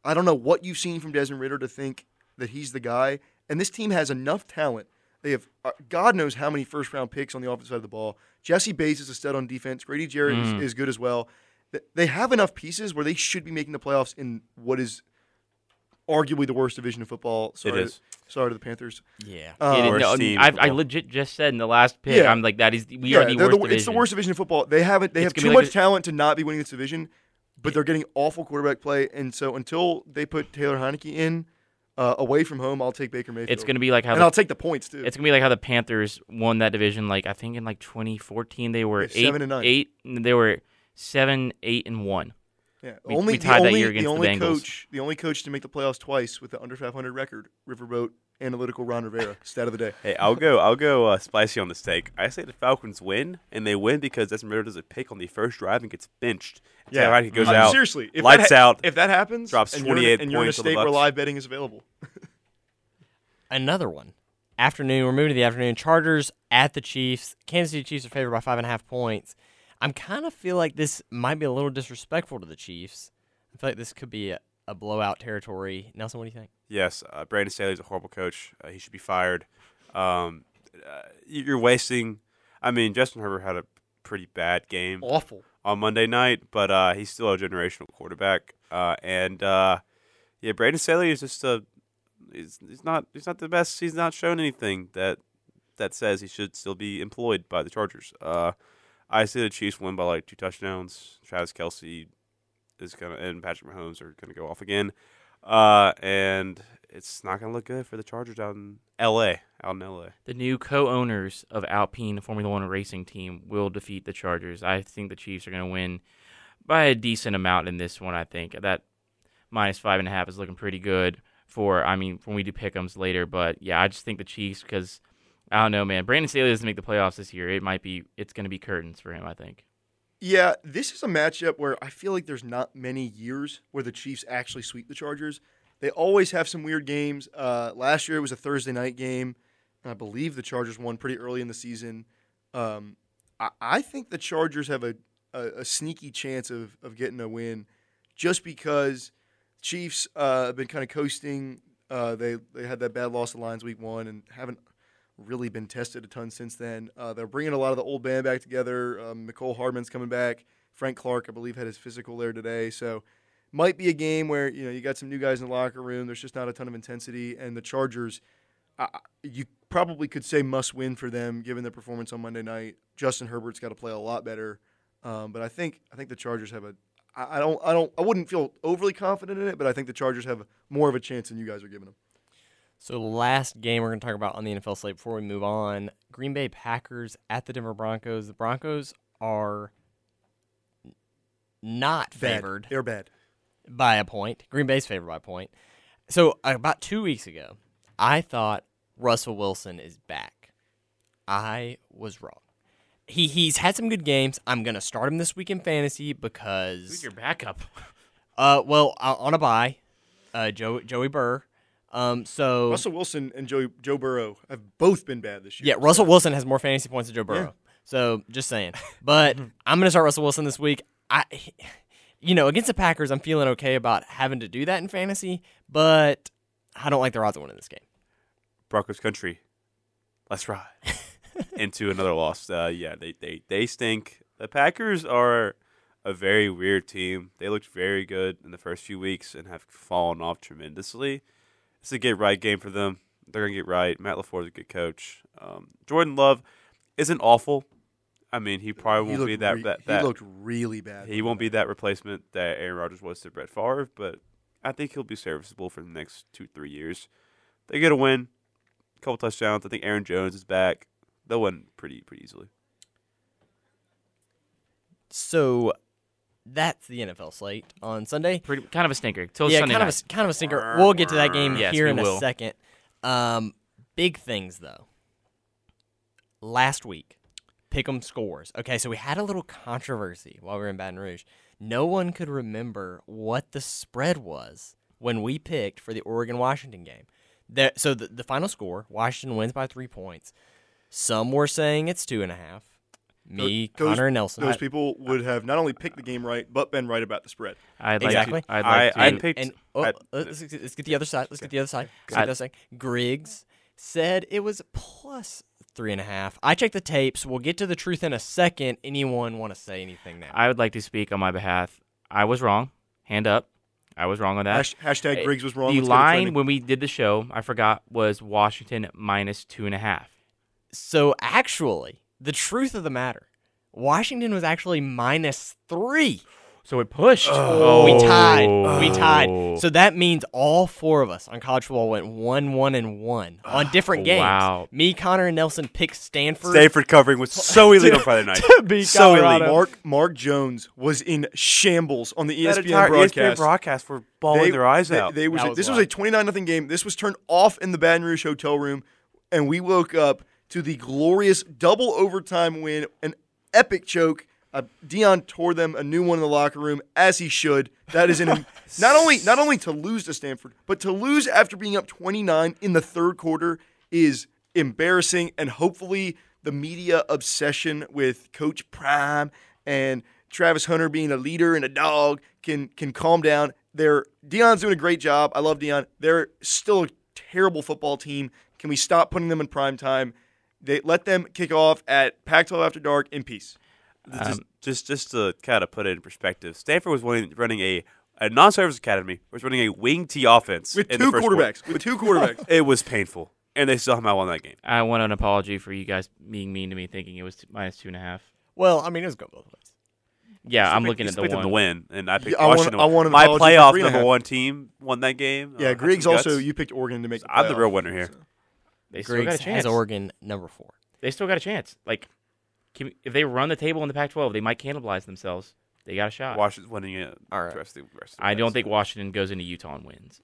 I don't know what you've seen from Desmond Ridder to think that he's the guy. And this team has enough talent. They have uh, God knows how many first round picks on the offensive side of the ball. Jessie Bates is a stud on defense. Grady Jarrett Mm. is, is good as well. they have enough pieces where they should be making the playoffs in what is arguably the worst division of football. Sorry, is. sorry to the Panthers. Yeah. Uh, It is- Worst no, team I, I legit just said in the last pick, Yeah. I'm like that is we yeah, are the worst the- division. it's the worst division of football. They haven't. They It's have too be much like a- talent to not be winning this division, but they're getting awful quarterback play. And so until they put Taylor Heinicke in uh, away from home, I'll take Baker Mayfield. It's going to be like how and the, I'll take the points too. it's gonna be like how the Panthers won that division. Like I think in like 2014 they were Yeah, eight, seven and nine. eight. They were seven, eight, and one. Yeah, We- only we the tied that only, year against the the Bengals. coach, the only coach to make the playoffs twice with the under 500 record, Riverboat Analytical Ron Rivera. Stat of the day. Hey, I'll go. I'll go uh, spicy on this take. I say the Falcons win, and they win because Desmond Ridder does a pick on the first drive and gets benched. Yeah, right. He goes out. Seriously, if lights that ha- out, If that happens, drops and you're in a- 28 and you're in a points on the state where live betting is available. <laughs> Another one. Afternoon. We're moving to the afternoon. Chargers at the Chiefs. Kansas City Chiefs are favored by five and a half points. I'm kind of feel like this might be a little disrespectful to the Chiefs. I feel like this could be a, a blowout territory. Nelson, what do you think? Yes, uh, Brandon Staley's a horrible coach. Uh, he should be fired. Um, uh, you're wasting. I mean, Justin Herbert had a pretty bad game Awful. on Monday night, but uh, he's still a generational quarterback. Uh, and uh, yeah, Brandon Staley is just a. He's, he's not. He's not the best. He's not shown anything that that says he should still be employed by the Chargers. I see the Chiefs win by like two touchdowns. Travis Kelce is gonna and Patrick Mahomes are gonna go off again. Uh, and it's not gonna look good for the Chargers out in L.A. Out in L.A. The new co-owners of Alpine Formula One racing team will defeat the Chargers. I think the Chiefs are to win by a decent amount in this one. I think that minus five and a half is looking pretty good for. I mean, when we do pick'ems later, but yeah, I just think the Chiefs because I don't know, man. Brandon Staley doesn't make the playoffs this year. It might be. It's going to be curtains for him. I think. Yeah, this is a matchup where I feel like there's not many years where the Chiefs actually sweep the Chargers. They always have some weird games. Uh, last year it was a Thursday night game. and I believe the Chargers won pretty early in the season. Um, I, I think the Chargers have a, a, a sneaky chance of, of getting a win just because Chiefs uh, have been kind of coasting. Uh, they, they had that bad loss to Lions week one and haven't really been tested a ton since then. Uh, they're bringing a lot of the old band back together. Um, Mecole Hardman's coming back. Frank Clark, I believe, had his physical there today. So might be a game where you know you got some new guys in the locker room. There's just not a ton of intensity, and the Chargers, uh, you probably could say must win for them given their performance on Monday night. Justin Herbert's got to play a lot better, um, but I think I think the Chargers have a. I I don't. I don't. I wouldn't feel overly confident in it, but I think the Chargers have more of a chance than you guys are giving them. So the last game we're going to talk about on the NFL slate before we move on, Green Bay Packers at the Denver Broncos. The Broncos are n- not Bad. favored They're bad. by a point. Green Bay's favored by a point. So about two weeks ago, I thought Russell Wilson is back. I was wrong. He he's had some good games. I'm gonna start him this week in fantasy because Who's your backup? uh well uh, on a bye, uh Joe Joey Burr. Um so Russell Wilson and Joe Joe Burrow have both been bad this year. Yeah, Russell Wilson has more fantasy points than Joe Burrow. So just saying. But <laughs> I'm going to start Russell Wilson this week. I, you know, against the Packers, I'm feeling okay about having to do that in fantasy, but I don't like the odds of winning this game. Broncos country. Let's ride <laughs> into another loss. Uh, yeah, they, they they stink. The Packers are a very weird team. They looked very good in the first few weeks and have fallen off tremendously. It's a get right game for them. They're gonna get right. Matt LaFleur's a good coach. Um, Jordan Love isn't awful. I mean, he probably He won't be that re- that, he looked really bad. he won't be that replacement that Aaron Rodgers was to Brett Favre, but I think he'll be serviceable for the next two, three years. They get a win, a couple touchdowns. I think Aaron Jones is back. They'll win pretty pretty easily. So that's the NFL slate on Sunday. Pretty kind of a stinker. Till yeah, Sunday kind night. of a, kind of a stinker. We'll get to that game Yes, here in will. a second. Um, big things though. Last week, Pick'em scores. Okay, so we had a little controversy while we were in Baton Rouge. No one could remember what the spread was when we picked for the Oregon Washington game. There, so the, the final score, Washington wins by three points. Some were saying it's two and a half. Me, Those- Connor, and Nelson. Those people would have not only picked the game right, but been right about the spread. I'd like Exactly. To, I'd I- to. I and, picked- and oh, I- uh, let's, let's get the other side. Let's get the other side. Let's get I- the other. Griggs said it was plus three and a half. I checked the tapes. We'll get to the truth in a second. Anyone want to say anything now? I would like to speak on my behalf. I was wrong. Hand up. I was wrong on that. Hash, hashtag Griggs was wrong. the Let's line when we did the show, I forgot, was Washington minus two and a half. so actually, the truth of the matter, Washington was actually minus three. So it pushed. Oh. We tied. We Oh. tied. So that means all four of us on college football went one, one, and one on ah, different games. Wow. Me, Connor, and Nelson picked Stanford. Stanford covering was so <laughs> illegal Friday night. to beat so Colorado. elite. Mark Mark Jones was in shambles on the That ESPN entire broadcast. ESPN broadcast were bawling their eyes they, out. They was, That was this was a 29 nothing game. This was turned off in the Baton Rouge hotel room, and we woke up to the glorious double overtime win, an epic choke. Uh, Deion tore them a new one in the locker room, as he should. That is an <laughs> not only not only to lose to Stanford, but to lose after being up 29 in the third quarter is embarrassing. And hopefully, the media obsession with Coach Prime and Travis Hunter being a leader and a dog can can calm down. They're Deion's doing a great job. I love Deion. They're still a terrible football team. Can we stop putting them in prime time? They let them kick off at Pac-12 after dark in peace. just, just just to kind of put it in perspective, Stanford was running, running a a non-service academy was running a wing T offense With in two the first quarter. quarterbacks. With two quarterbacks. <laughs> It was painful, and they still somehow won that game. I want an apology for you guys being mean to me, thinking it was t- minus two and a half. Well, I mean, it was going both ways. Yeah, I'm looking at the them one. to win, and I picked Yeah, I want- Washington. I want an My apology for playoff three and number half. one team won that game. Yeah, Uh, Griggs also. You picked Oregon to make. The I'm the real winner here. They still got a chance. has Oregon number four. They still got a chance. Like, can if they run the table in the Pac-12, they might cannibalize themselves. They got a shot. Washington's winning it. All right. the rest of the- rest of the I don't think Washington goes into Utah and wins.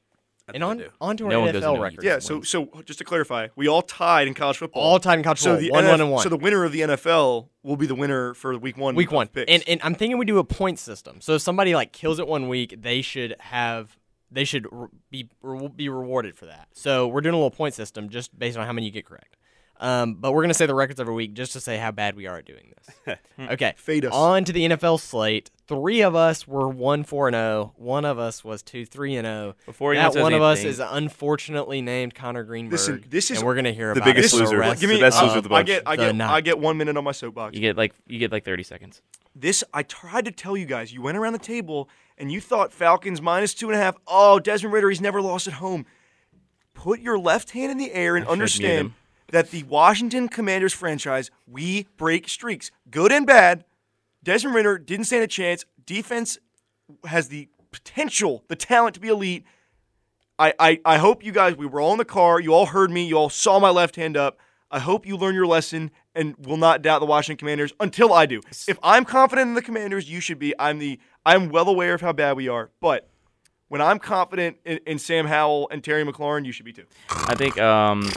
And on, they on to our No one goes NFL into records. Yeah. So so just to clarify, we all tied in college football. all time in college so football, the one, NF one, and one. So the winner of the NFL will be the winner for week one. week one. picks. And and I'm thinking we do a point system. So if somebody like kills it one week, they should have they should be be rewarded for that. So we're doing a little point system just based on how many you get correct. Um, but we're gonna say the records every week just to say how bad we are at doing this. <laughs> okay. Fade us. On to the NFL slate. Three of us were one four and zero. One of us was two three and zero. Before anyone that says one of us anything- is unfortunately named Connor Greenberg. Listen, this is and we're gonna hear the about biggest it for loser. rest Give me. the best uh, loser of the I bunch. get. I The get. night. I get one minute on my soapbox. You get like you get like 30 seconds. This I tried to tell you guys. You went around the table and you thought Falcons minus two and a half. Oh, Desmond Ridder, he's never lost at home. Put your left hand in the air and I should mute understand him. That the Washington Commanders franchise, we break streaks, good and bad. Desmond Ridder didn't stand a chance. Defense has the potential, the talent to be elite. I, I, I hope you guys, we were all in the car. You all heard me. You all saw my left hand up. I hope you learn your lesson and will not doubt the Washington Commanders until I do. If I'm confident in the Commanders, you should be. I'm the I'm well aware of how bad we are. But when I'm confident in, in Sam Howell and Terry McLaurin, you should be too. I think. Um.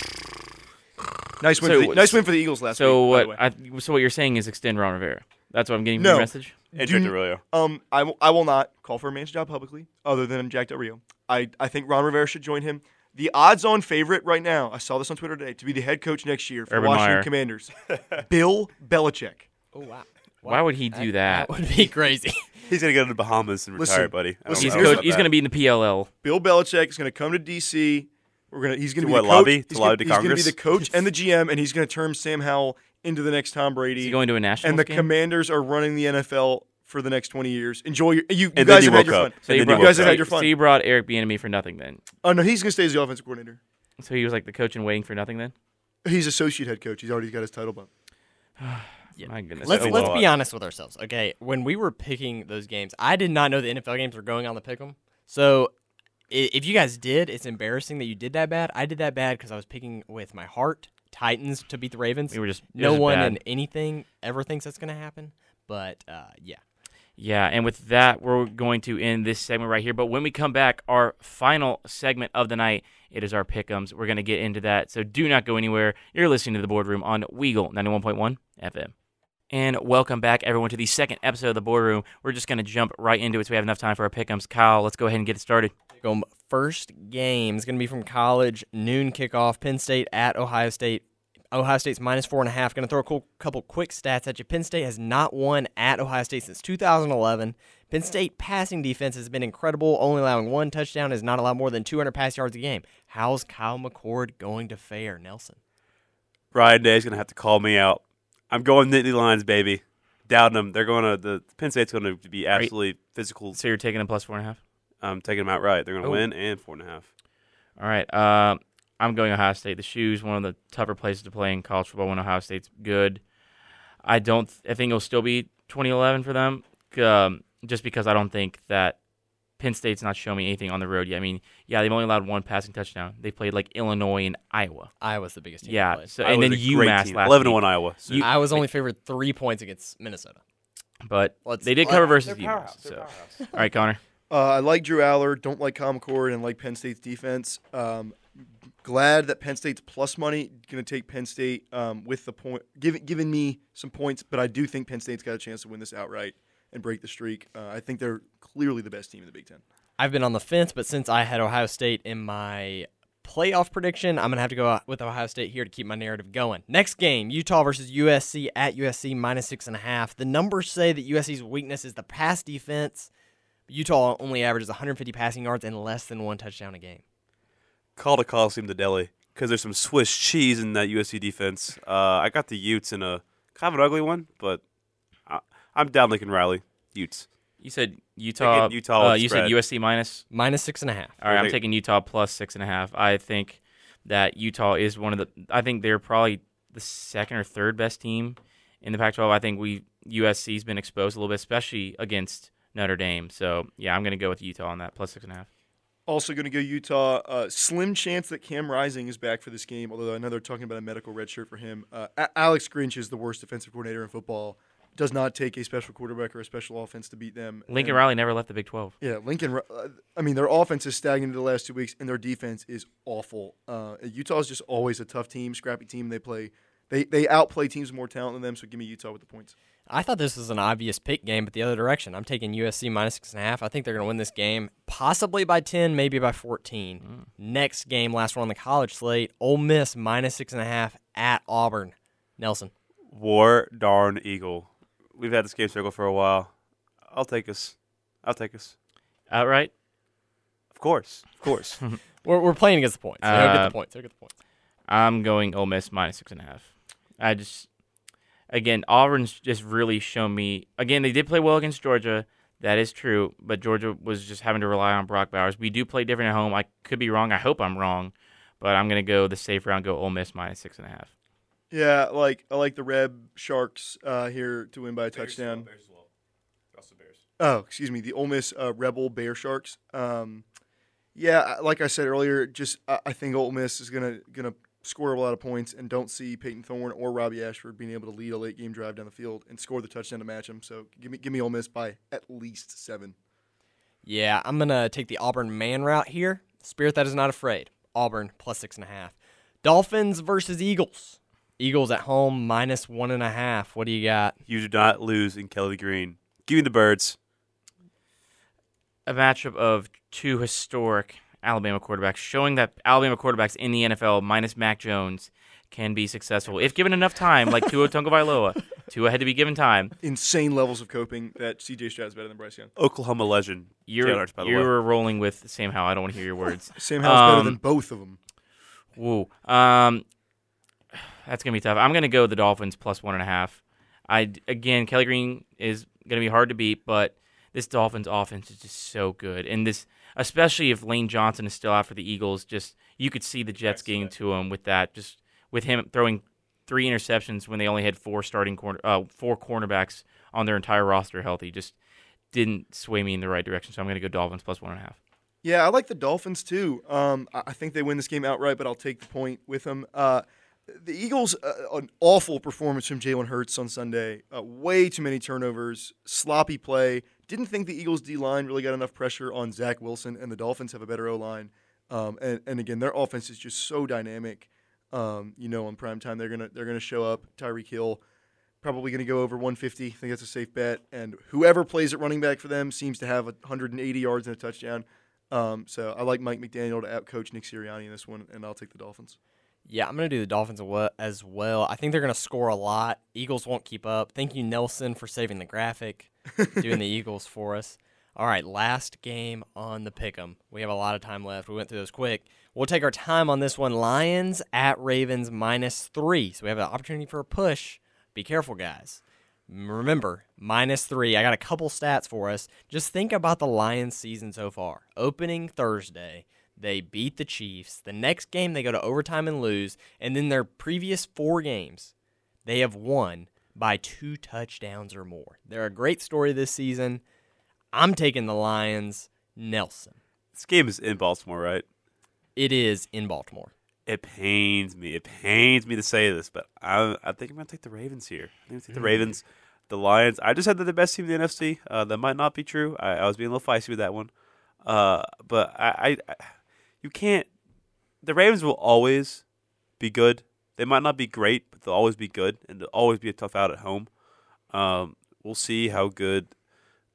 Nice win. So- for the, nice win for the Eagles last So week. by the what? way. I, so what you're saying is extend Ron Rivera. That's what I'm getting from No. your message. And Do- Trent Aurelio. Um, I, w- I will not call for a man's job publicly, other than Jack Del Rio. I, I think Ron Rivera should join him. The odds-on favorite right now, I saw this on Twitter today, to be the head coach next year for the Urban Washington Meyer. Commanders, <laughs> Bill Belichick. Oh wow. Why would he do that? That would be crazy. <laughs> He's gonna go to the Bahamas and Listen, retire, buddy. Listen, He's coach, he's going to be in the PLL. Bill Belichick is going to come to DC. We're gonna he's going To to be what, the coach. lobby? To he's lobby gonna, to he's gonna be Congress? the coach and the <laughs> GM, and he's going to turn Sam Howell into the next Tom Brady. Is he going to a national and the game? Commanders are running the NFL for the next 20 years. Enjoy your you, you And then guys you have had your up. fun. so And you, then you brought, woke guys have up. had your fun. so you brought Eric Bieniemy for nothing then. Oh no, he's going to stay as the offensive coordinator. So he was like the coach and waiting for nothing then. He's associate head coach. He's already got his title bump. <sighs> My goodness. Let's let's be honest with ourselves. Okay, when we were picking those games, I did not know the NFL games were going on the pick'em. So i- if you guys did, it's embarrassing that you did that bad. I did that bad because I was picking with my heart Titans to beat the Ravens. We were just no was one bad. in anything ever thinks that's going to happen. But uh, yeah, Yeah, and with that, we're going to end this segment right here. But when we come back, our final segment of the night, it is our pickums. We're going to get into that, so do not go anywhere. You're listening to the Boardroom on Weagle 91.1 FM. And welcome back, everyone, to the second episode of the Boardroom. We're just going to jump right into it so we have enough time for our pickums. Kyle, let's go ahead and get it started. go first game is going to be from college noon kickoff. Penn State at Ohio State. Ohio State's minus four and a half. Going to throw a cool, couple quick stats at you. Penn State has not won at Ohio State since 2011. Penn State passing defense has been incredible, only allowing one touchdown, has not allowed more than 200 pass yards a game. How's Kyle McCord going to fare, Nelson? Ryan Day's gonna have to call me out. I'm going Nittany Lions, baby. Doubting them. They're going to the Penn State's going to be absolutely physical. So you're taking a plus four and a half. I'm taking them outright. They're going to Oh. win and four and a half. All right. Uh, I'm going Ohio State. The shoes, one of the tougher places to play in college football when Ohio State's good. I don't. I think it'll still be 2011 for them, um, just because I don't think that Penn State's not showing me anything on the road yet. I mean, yeah, they've only allowed one passing touchdown. They played like Illinois and Iowa. Iowa's the biggest team. Yeah. played. So Iowa's and then a great UMass team. last eleven to one Iowa. So You- I was only favored three points against Minnesota. But Let's- they did cover versus they're UMass. So. All right, Connor. Uh, I like Drew Allar. Don't like Common Core and like Penn State's defense. Um, glad that Penn State's plus money going to take Penn State um, with the point, giving giving me some points. But I do think Penn State's got a chance to win this outright and break the streak. Uh, I think they're clearly the best team in the Big Ten. I've been on the fence, but since I had Ohio State in my playoff prediction, I'm gonna have to go with Ohio State here to keep my narrative going. Next game, Utah versus USC at USC minus six and a half. The numbers say that USC's weakness is the pass defense. But Utah only averages 150 passing yards and less than one touchdown a game. call to Coliseum to Delhi because there's some Swiss cheese in that USC defense. Uh, I got the Utes in a kind of an ugly one, but I, I'm down Lincoln Riley. Utes. You said Utah. Utah Uh, with you said spread. USC minus. Minus six and a half. All right, I'm Right. taking Utah plus six and a half. I think that Utah is one of the. I think they're probably the second or third best team in the Pac-12. I think we USC's been exposed a little bit, especially against Notre Dame. So yeah, I'm going to go with Utah on that plus six and a half. Also going to go Utah. Uh, slim chance that Cam Rising is back for this game, although I know they're talking about a medical red shirt for him. Uh, A- Alex Grinch is the worst defensive coordinator in football. Does not take a special quarterback or a special offense to beat them. Lincoln And- Riley never left the Big 12. Yeah, Lincoln. Uh, I mean, their offense is stagnant the last two weeks, and their defense is awful. Uh, Utah is just always a tough team, scrappy team. They play, they they outplay teams with more talent than them. So give me Utah with the points. I thought this was an obvious pick game, but the other direction. I'm taking USC minus six and a half. I think they're going to win this game, possibly by 10, maybe by 14. Next game, last one on the college slate, Ole Miss minus six and a half at Auburn. Nelson. War darn Eagle. We've had this game circle for a while. I'll take us. I'll take us. Outright? Of course. Of course. <laughs> We're, we're playing against the points. They'll get Uh, the points. They'll get the points. I'm going Ole Miss minus six and a half. I just, again, Auburn's just really shown me. Again, they did play well against Georgia. That is true, but Georgia was just having to rely on Brock Bowers. We do play different at home. I could be wrong. I hope I'm wrong, but I'm gonna go the safe route. Go Ole Miss minus six and a half. Yeah, like I like the Reb Sharks uh, here to win by a touchdown. Bears as well, also Bears. Oh, excuse me, the Ole Miss uh, Rebel Bear Sharks. Um, yeah, like I said earlier, just I, I think Ole Miss is gonna gonna score a lot of points, and don't see Payton Thorne or Robbie Ashford being able to lead a late game drive down the field and score the touchdown to match them. So give me give me Ole Miss by at least seven. Yeah, I'm going to take the Auburn man route here. Spirit that is not afraid. Auburn plus six and a half. Dolphins versus Eagles. Eagles at home minus one and a half. What do you got? you do not lose in Kelly Green. Give me the birds. A matchup of two historic Alabama quarterbacks, showing that Alabama quarterbacks in the NFL minus Mac Jones can be successful if given enough time, like Tua Tagovailoa. <laughs> Tua had to be given time. Insane levels of coping that CJ Stroud's better than Bryce Young. Oklahoma legend. You're Jalen Hurts, by the way. you're rolling with Sam Howell. I don't want to hear your words. <laughs> Sam Howell's better Um, than both of them. Woo. Um, that's gonna be tough. I'm gonna go the Dolphins plus one and a half. I again, Kelly Green is gonna be hard to beat, but this Dolphins offense is just so good, and this especially if Lane Johnson is still out for the Eagles, just you could see the Jets getting to him with that, just with him throwing three interceptions when they only had four starting corner, uh, four cornerbacks on their entire roster healthy. Just didn't sway me in the right direction, so I'm gonna go Dolphins plus one and a half. Yeah, I like the Dolphins too. Um, I I think they win this game outright, but I'll take the point with them. Uh, the Eagles, uh, an awful performance from Jalen Hurts on Sunday. Uh, way too many turnovers, sloppy play. Didn't think the Eagles D line really got enough pressure on Zach Wilson, and the Dolphins have a better O line. Um, and, and again, their offense is just so dynamic. Um, you know, on prime time, they're gonna they're gonna show up. Tyreek Hill probably to go over 150. I think that's a safe bet. And whoever plays at running back for them seems to have 180 yards and a touchdown. Um, so I like Mike McDaniel to outcoach Nick Sirianni in this one, and I'll take the Dolphins. Yeah, I'm going to do the Dolphins as well. I think they're going to score a lot. Eagles won't keep up. Thank you, Nelson, for saving the graphic, doing the <laughs> Eagles for us. All right, last game on the pick'em. We have a lot of time left. We went through those quick. We'll take our time on this one. Lions at Ravens minus three. So we have an opportunity for a push. Be careful, guys. Remember, minus three. I got a couple stats for us. Just think about the Lions season so far. Opening Thursday, they beat the Chiefs. The next game, they go to overtime and lose. And then their previous four games, they have won by two touchdowns or more. They're a great story this season. I'm taking the Lions. Nelson. This game is in Baltimore, right? It is in Baltimore. It pains me. It pains me to say this, but I, I think I'm going to take the Ravens here. I think I'm going to take the Ravens. The Lions. I just had they're the best team in the NFC. Uh, that might not be true. I, I was being a little feisty with that one. Uh, but I, I, I, you can't. The Ravens will always be good. They might not be great, but they'll always be good, and they'll always be a tough out at home. Um, we'll see how good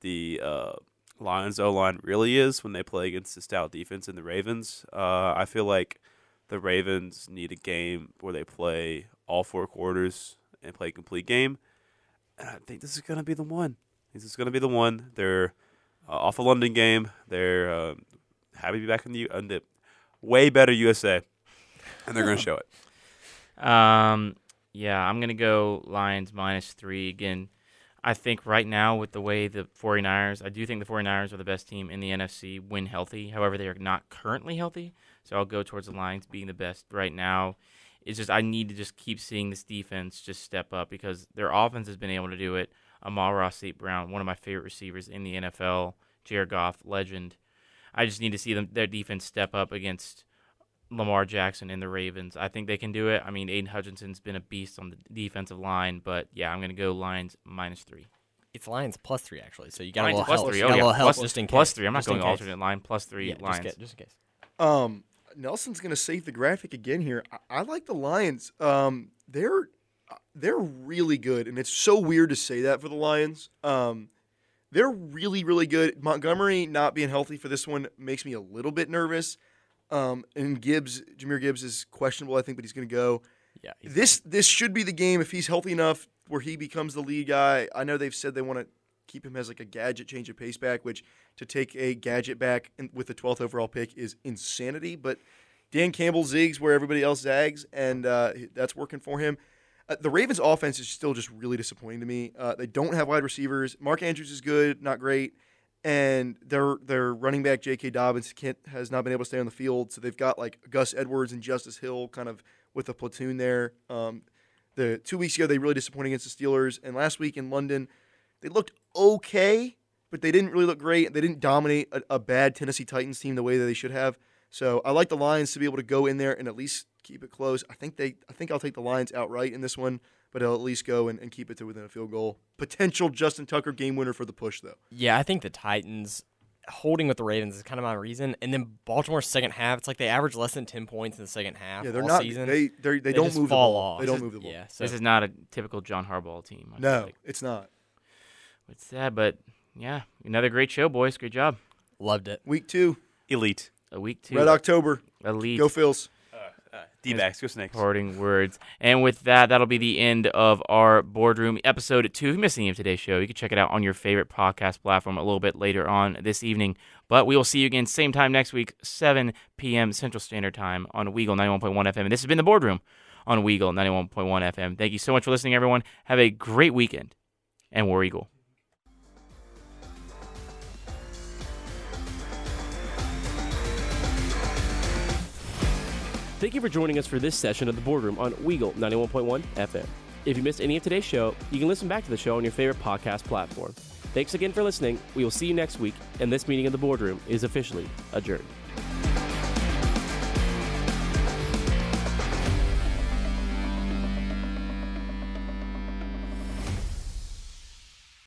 the uh, Lions O line really is when they play against the stout defense in the Ravens. Uh, I feel like the Ravens need a game where they play all four quarters and play a complete game. And I think this is going to be the one. This is going to be the one. They're uh, off a London game. They're uh, happy to be back in the, in the way better USA, and they're going to show it. Um, yeah, I'm gonna go Lions minus three again. I think right now with the way the 49ers, I do think the 49ers are the best team in the NFC when healthy. However, they are not currently healthy, so I'll go towards the Lions being the best right now. It's just I need to just keep seeing this defense just step up because their offense has been able to do it. Amon-Ra St. Brown, one of my favorite receivers in the NFL, Jared Goff, legend. I just need to see them their defense step up against Lamar Jackson and the Ravens. I think they can do it. I mean, Aidan Hutchinson's been a beast on the defensive line, but yeah, I'm going to go Lions minus three. It's Lions plus three, actually. So you got Lions a little plus help. three. You Oh got a yeah, little help plus, just in case. plus three. I'm not Just in going alternate line. Plus three Yeah, just, Lions. get, just in case. Um, Nelson's going to save the graphic again here. I, I like the Lions. Um, they're they're really good, and it's so weird to say that for the Lions. Um, they're really really good. Montgomery not being healthy for this one makes me a little bit nervous. Um, and Gibbs, Jahmyr Gibbs is questionable, I think, but he's going to go. Yeah. This this should be the game if he's healthy enough where he becomes the lead guy. I know they've said they want to keep him as like a gadget change of pace back, which to take a gadget back with the 12th overall pick is insanity. But Dan Campbell zigs where everybody else zags, and uh, that's working for him. Uh, the Ravens' offense is still just really disappointing to me. Uh, they don't have wide receivers. Mark Andrews is good, not great, and their their running back J.K. Dobbins has not been able to stay on the field. So they've got like Gus Edwards and Justice Hill kind of with a platoon there. Um, the two weeks ago they really disappointed against the Steelers, and last week in London they looked okay, but they didn't really look great. They didn't dominate a, a bad Tennessee Titans team the way that they should have. So I like the Lions to be able to go in there and at least keep it close. I think they I think I'll take the Lions outright in this one, but I'll at least go and, and keep it to within a field goal. Potential Justin Tucker game winner for the push though. Yeah, I think the Titans holding with the Ravens is kind of my reason. And then Baltimore's second half, it's like they average less than ten points in the second half. Yeah, they're all not season. they they they don't just move fall the ball. off. They don't This move the ball. Yeah, so This is not a typical John Harbaugh team. I No, like. it's not. it's sad, but yeah, another great show, boys. Great job. loved it. Week two, Elite. A week two. Red October. Elite. Go Phils. Uh, D backs, go Snakes. parting words. And with that, that'll be the end of our boardroom episode two. If you missed any of today's show, you can check it out on your favorite podcast platform a little bit later on this evening. But we will see you again same time next week, 7 p.m. Central Standard Time on Weagle 91.1 FM. And this has been the boardroom on Weagle 91.1 FM. Thank you so much for listening, everyone. Have a great weekend and War Eagle. Thank you for joining us for this session of the Boardroom on Weagle 91.1 FM. If you missed any of today's show, you can listen back to the show on your favorite podcast platform. Thanks again for listening. We will see you next week, and this meeting of the Boardroom is officially adjourned.